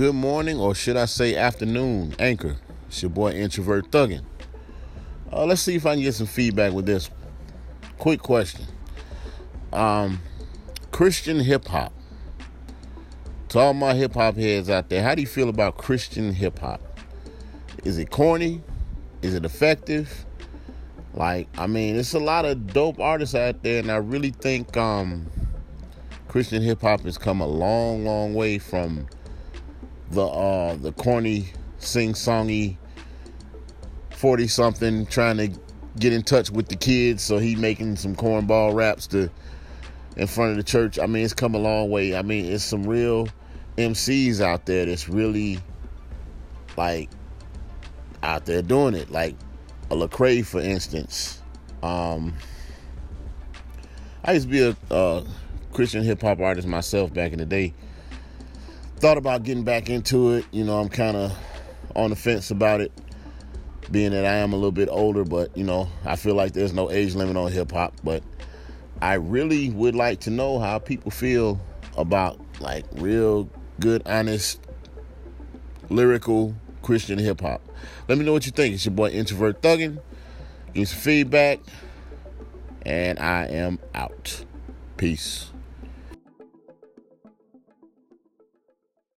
good morning, or should I say afternoon, Anchor. It's your boy Introvert Thuggin. Uh, let's see if I can get some feedback with this. Quick question. Um, Christian hip hop. To all my hip hop heads out there, how do you feel about Christian hip hop? Is it corny? Is it effective? Like, I mean, it's a lot of dope artists out there, and I really think um, Christian hip hop has come a long, long way from the uh, the corny, sing songy, forty something trying to get in touch with the kids, so he making some cornball raps to in front of the church. I mean, it's come a long way. I mean, it's some real MCs out there that's really like out there doing it, like a Lecrae, for instance. Um, I used to be a, a Christian hip hop artist myself back in the day. Thought about getting back into it. You know, I'm kind of on the fence about it, being that I am a little bit older, but you know, I feel like there's no age limit on hip hop. But I really would like to know how people feel about like real good, honest, lyrical Christian hip hop. Let me know what you think. It's your boy Introvert Thuggin. Give me some feedback. And I am out. Peace.